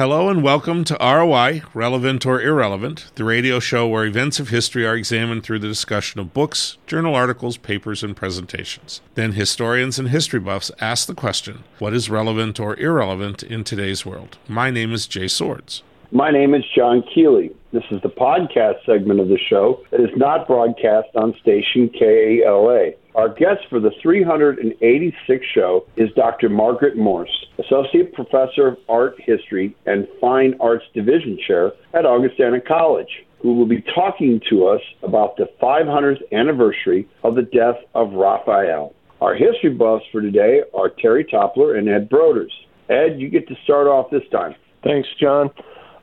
Hello and welcome to ROI, Relevant or Irrelevant, the radio show where events of history are examined through the discussion of books, journal articles, papers, and presentations. Then historians and history buffs ask the question what is relevant or irrelevant in today's world? My name is Jay Swords. My name is John Keeley. This is the podcast segment of the show that is not broadcast on station KALA. Our guest for the 386th show is Dr. Margaret Morse, Associate Professor of Art History and Fine Arts Division Chair at Augustana College, who will be talking to us about the 500th anniversary of the death of Raphael. Our history buffs for today are Terry Toppler and Ed Broders. Ed, you get to start off this time. Thanks, John.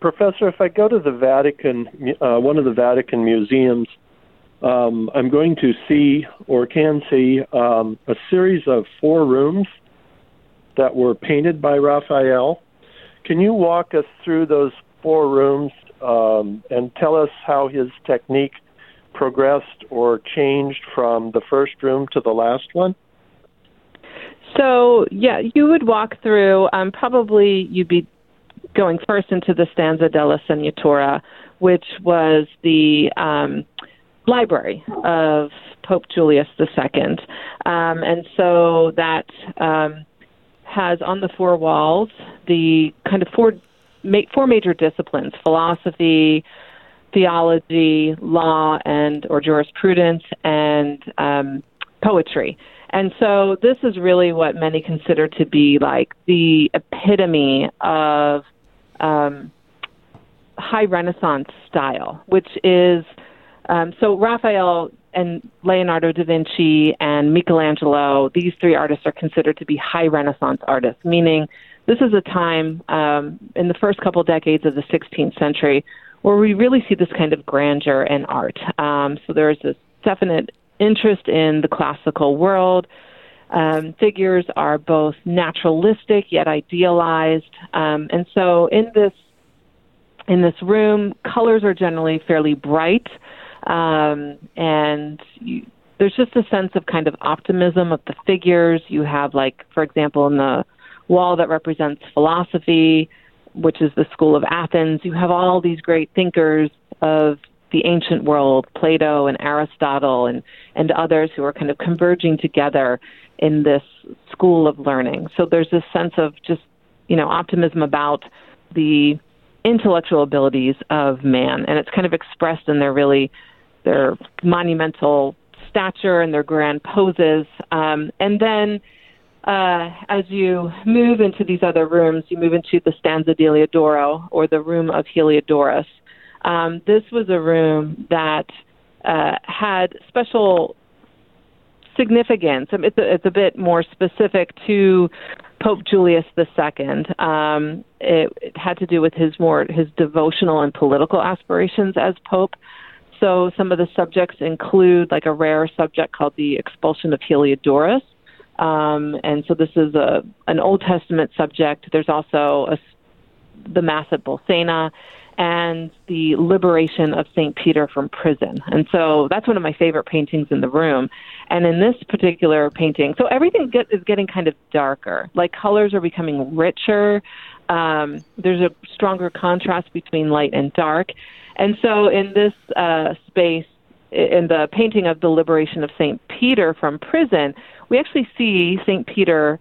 Professor, if I go to the Vatican, uh, one of the Vatican museums, um, I'm going to see or can see um, a series of four rooms that were painted by Raphael. Can you walk us through those four rooms um, and tell us how his technique progressed or changed from the first room to the last one? So, yeah, you would walk through, um, probably you'd be going first into the stanza della Segnatura, which was the um, library of Pope Julius II. Um, and so that um, has on the four walls the kind of four, ma- four major disciplines philosophy, theology, law, and or jurisprudence, and um, poetry. And so this is really what many consider to be like the epitome of um, high Renaissance style, which is um, so Raphael and Leonardo da Vinci and Michelangelo, these three artists are considered to be high Renaissance artists, meaning this is a time um, in the first couple decades of the 16th century where we really see this kind of grandeur in art. Um, so there's this definite interest in the classical world. Um, figures are both naturalistic yet idealized, um, and so in this in this room, colors are generally fairly bright, um, and you, there's just a sense of kind of optimism of the figures. You have, like, for example, in the wall that represents philosophy, which is the school of Athens. You have all these great thinkers of the ancient world, Plato and Aristotle and, and others who are kind of converging together in this school of learning. So there's this sense of just, you know, optimism about the intellectual abilities of man, and it's kind of expressed in their really their monumental stature and their grand poses. Um, and then uh, as you move into these other rooms, you move into the stanza di Heliodoro or the room of Heliodorus. Um, this was a room that uh, had special significance. It's a, it's a bit more specific to Pope Julius II. Um, it, it had to do with his more his devotional and political aspirations as Pope. So some of the subjects include like a rare subject called the expulsion of Heliodorus. Um, and so this is a an Old Testament subject. There's also a, the Mass at Bolsena, and the liberation of St. Peter from prison. And so that's one of my favorite paintings in the room. And in this particular painting, so everything get, is getting kind of darker. Like colors are becoming richer. Um, there's a stronger contrast between light and dark. And so in this uh, space, in the painting of the liberation of St. Peter from prison, we actually see St. Peter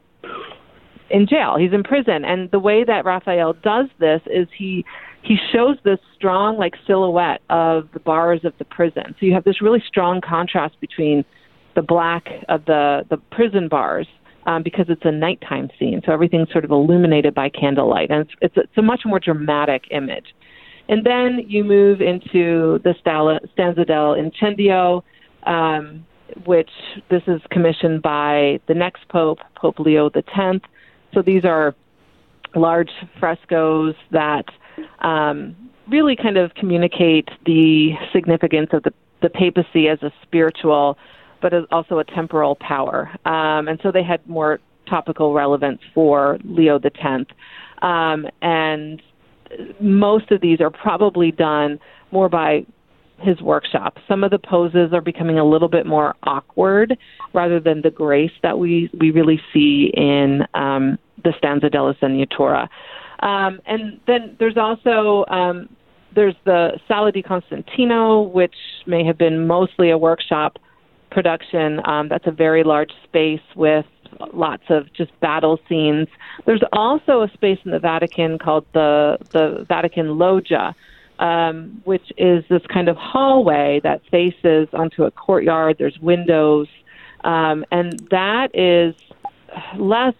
in jail. He's in prison. And the way that Raphael does this is he he shows this strong like silhouette of the bars of the prison. So you have this really strong contrast between the black of the the prison bars um, because it's a nighttime scene. So everything's sort of illuminated by candlelight, and it's it's a, it's a much more dramatic image. And then you move into the stanza del incendio, um, which this is commissioned by the next pope, Pope Leo X. So these are large frescoes that um, really kind of communicate the significance of the, the papacy as a spiritual, but also a temporal power. Um, and so they had more topical relevance for Leo X. Um, and most of these are probably done more by his workshop. Some of the poses are becoming a little bit more awkward rather than the grace that we, we really see in um, the stanza della Segnatura. Um, and then there's also um, there's the Sala di Costantino, which may have been mostly a workshop production. Um, that's a very large space with lots of just battle scenes. There's also a space in the Vatican called the the Vatican Loggia, um, which is this kind of hallway that faces onto a courtyard. There's windows, um, and that is less.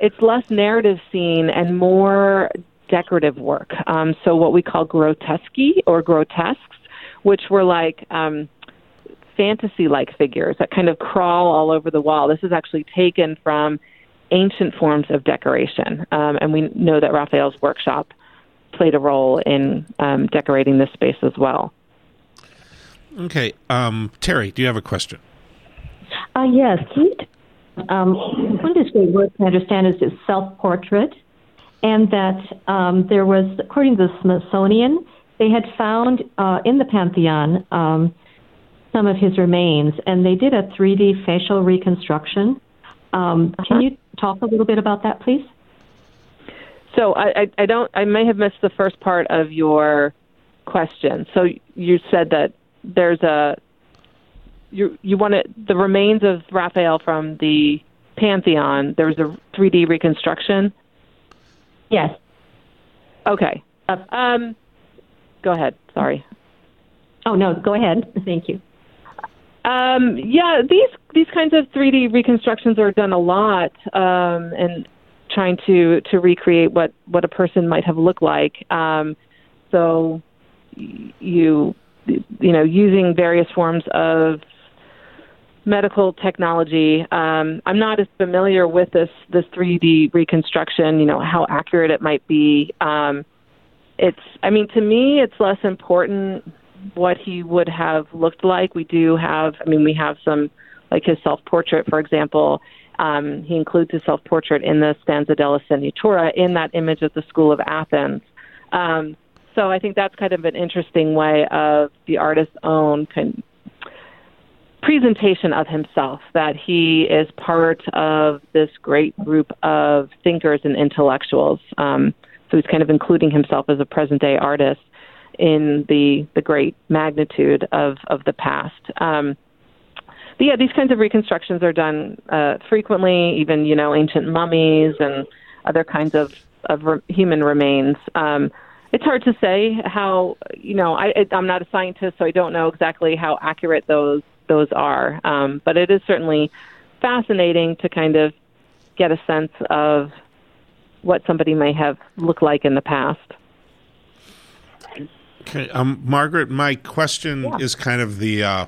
It's less narrative scene and more decorative work. Um, so what we call grotesque or grotesques, which were like um, fantasy-like figures that kind of crawl all over the wall. This is actually taken from ancient forms of decoration, um, and we know that Raphael's workshop played a role in um, decorating this space as well. Okay, um, Terry, do you have a question? Uh, yes, Keith. Um, one of his great works, I understand, is his self-portrait, and that um, there was, according to the Smithsonian, they had found uh, in the Pantheon um, some of his remains, and they did a 3D facial reconstruction. Um, uh-huh. Can you talk a little bit about that, please? So I, I, I don't. I may have missed the first part of your question. So you said that there's a you you wanted the remains of Raphael from the Pantheon. There was a 3D reconstruction. Yes. Okay. Uh, um, go ahead. Sorry. Oh no, go ahead. Thank you. Um, yeah, these these kinds of 3D reconstructions are done a lot, um, and trying to to recreate what what a person might have looked like. Um, so you you know using various forms of medical technology. Um, I'm not as familiar with this this 3D reconstruction. You know how accurate it might be. Um, it's I mean to me it's less important what he would have looked like. We do have, I mean, we have some, like his self portrait, for example. Um, he includes his self portrait in the stanza della Segnatura in that image of the School of Athens. Um, so I think that's kind of an interesting way of the artist's own kind presentation of himself that he is part of this great group of thinkers and intellectuals. Um, so he's kind of including himself as a present day artist in the the great magnitude of of the past. Um, but yeah, these kinds of reconstructions are done uh, frequently. Even you know ancient mummies and other kinds of of re- human remains. Um, it's hard to say how you know I, I'm not a scientist, so I don't know exactly how accurate those those are. Um, but it is certainly fascinating to kind of get a sense of what somebody may have looked like in the past. Okay, um, Margaret, my question yeah. is kind of the uh,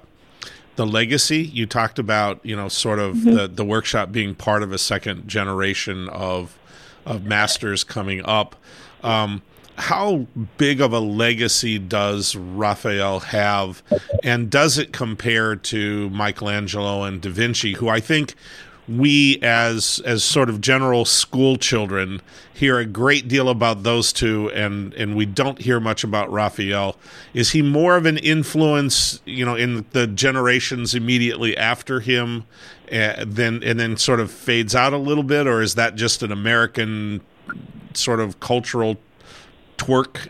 the legacy you talked about. You know, sort of mm-hmm. the the workshop being part of a second generation of of masters coming up. Um, how big of a legacy does Raphael have, and does it compare to Michelangelo and Da Vinci, who I think we as as sort of general school children hear a great deal about those two and and we don't hear much about Raphael is he more of an influence you know in the generations immediately after him uh, then and then sort of fades out a little bit or is that just an American sort of cultural twerk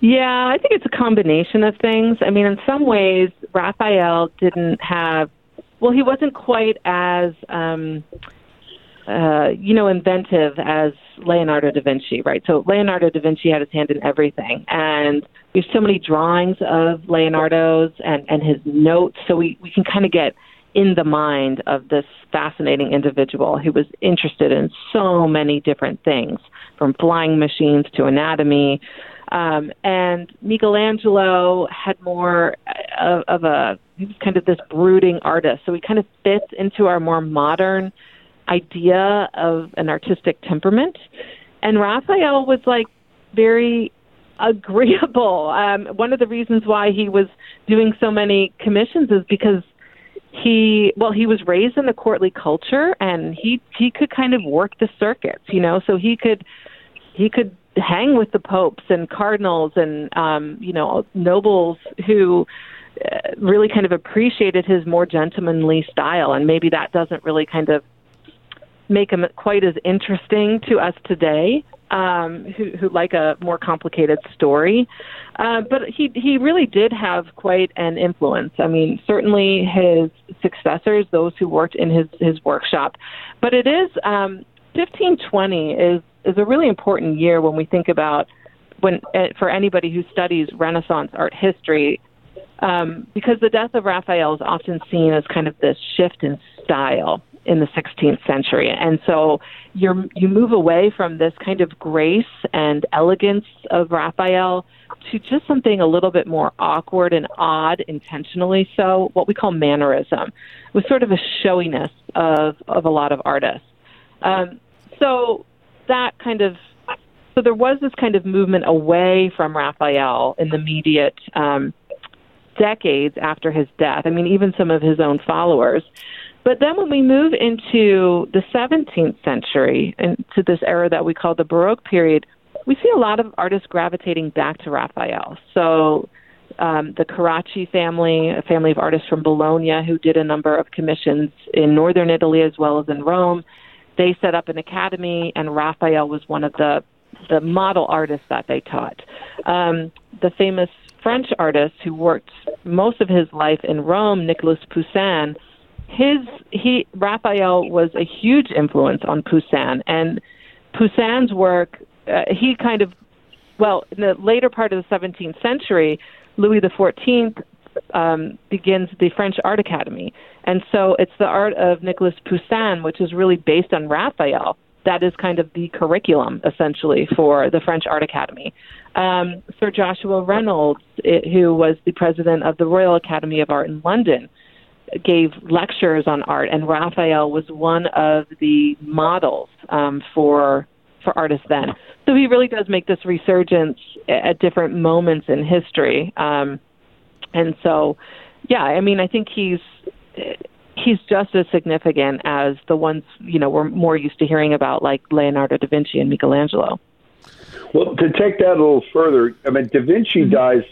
yeah, I think it's a combination of things. I mean, in some ways, Raphael didn't have well, he wasn't quite as um, uh, you know inventive as Leonardo da Vinci, right? So Leonardo da Vinci had his hand in everything, and there's so many drawings of Leonardo's and and his notes, so we we can kind of get in the mind of this fascinating individual who was interested in so many different things, from flying machines to anatomy. Um, and Michelangelo had more of, of a kind of this brooding artist, so he kind of fits into our more modern idea of an artistic temperament. And Raphael was like very agreeable. Um, one of the reasons why he was doing so many commissions is because he well he was raised in a courtly culture and he he could kind of work the circuits you know so he could he could hang with the popes and cardinals and um, you know nobles who uh, really kind of appreciated his more gentlemanly style, and maybe that doesn't really kind of make him quite as interesting to us today, um, who, who like a more complicated story. Uh, but he he really did have quite an influence. I mean, certainly his successors, those who worked in his his workshop. But it is um, 1520 is is a really important year when we think about when uh, for anybody who studies Renaissance art history. Um, because the death of Raphael is often seen as kind of this shift in style in the 16th century. And so you you move away from this kind of grace and elegance of Raphael to just something a little bit more awkward and odd, intentionally so, what we call mannerism, with sort of a showiness of, of a lot of artists. Um, so that kind of so there was this kind of movement away from Raphael in the immediate um, decades after his death. I mean, even some of his own followers but then when we move into the 17th century, into this era that we call the Baroque period, we see a lot of artists gravitating back to Raphael. So um, the Carracci family, a family of artists from Bologna who did a number of commissions in northern Italy as well as in Rome, they set up an academy, and Raphael was one of the the model artists that they taught. Um, the famous French artist who worked most of his life in Rome, Nicolas Poussin, his he Raphael was a huge influence on Poussin, and Poussin's work uh, he kind of well in the later part of the 17th century, Louis Fourteenth um, begins the French Art Academy, and so it's the art of Nicolas Poussin, which is really based on Raphael. That is kind of the curriculum essentially for the French Art Academy. Um, Sir Joshua Reynolds, it, who was the president of the Royal Academy of Art in London, gave lectures on art, and Raphael was one of the models um, for for artists then. So he really does make this resurgence at different moments in history, um, and so yeah, I mean, I think he's he's just as significant as the ones you know we're more used to hearing about, like Leonardo da Vinci and Michelangelo. Well, to take that a little further, I mean, Da Vinci mm-hmm. dies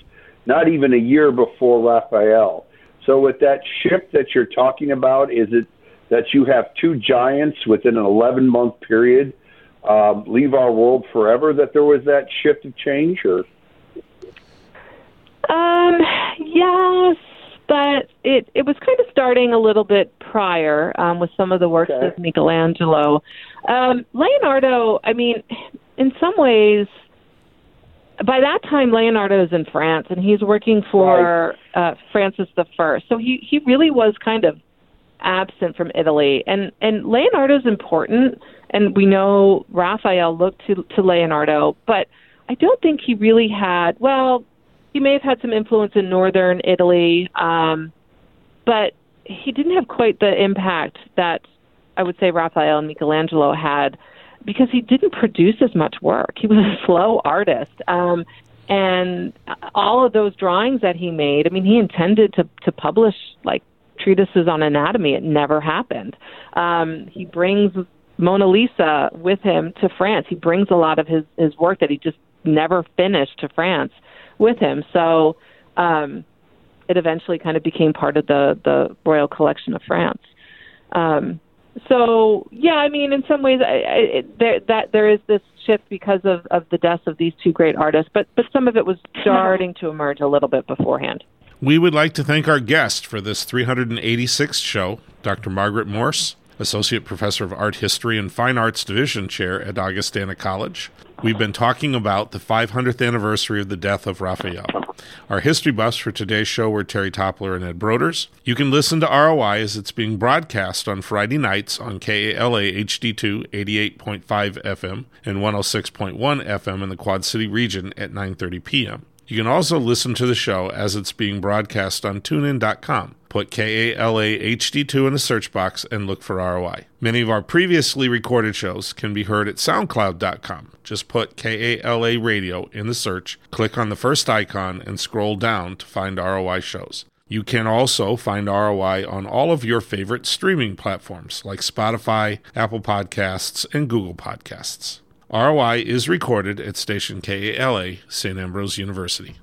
not even a year before Raphael. So, with that shift that you're talking about, is it that you have two giants within an 11 month period uh, leave our world forever? That there was that shift of change, or? Um. Yes, but it it was kind of starting a little bit prior um, with some of the works okay. of Michelangelo. Um, Leonardo, I mean, in some ways by that time Leonardo is in France and he's working for right. uh, Francis the First. So he he really was kind of absent from Italy. And and Leonardo's important and we know Raphael looked to to Leonardo, but I don't think he really had well, he may have had some influence in northern Italy, um, but he didn't have quite the impact that I would say Raphael and Michelangelo had because he didn't produce as much work. He was a slow artist. Um, and all of those drawings that he made, I mean, he intended to, to publish like treatises on anatomy. It never happened. Um, he brings Mona Lisa with him to France. He brings a lot of his, his work that he just never finished to France with him. So um, it eventually kind of became part of the, the Royal Collection of France. Um, so yeah, I mean, in some ways, I, I, there that there is this shift because of of the deaths of these two great artists, but but some of it was starting to emerge a little bit beforehand. We would like to thank our guest for this 386th show, Dr. Margaret Morse, Associate Professor of Art History and Fine Arts Division Chair at Augustana College. We've been talking about the 500th anniversary of the death of Raphael. Our history buffs for today's show were Terry Toppler and Ed Broders. You can listen to ROI as it's being broadcast on Friday nights on KALA HD2 88.5 FM and 106.1 FM in the Quad City region at 9:30 p.m. You can also listen to the show as it's being broadcast on tunein.com. Put KALA HD2 in the search box and look for ROI. Many of our previously recorded shows can be heard at SoundCloud.com. Just put KALA Radio in the search, click on the first icon, and scroll down to find ROI shows. You can also find ROI on all of your favorite streaming platforms like Spotify, Apple Podcasts, and Google Podcasts. ROI is recorded at station KALA, St. Ambrose University.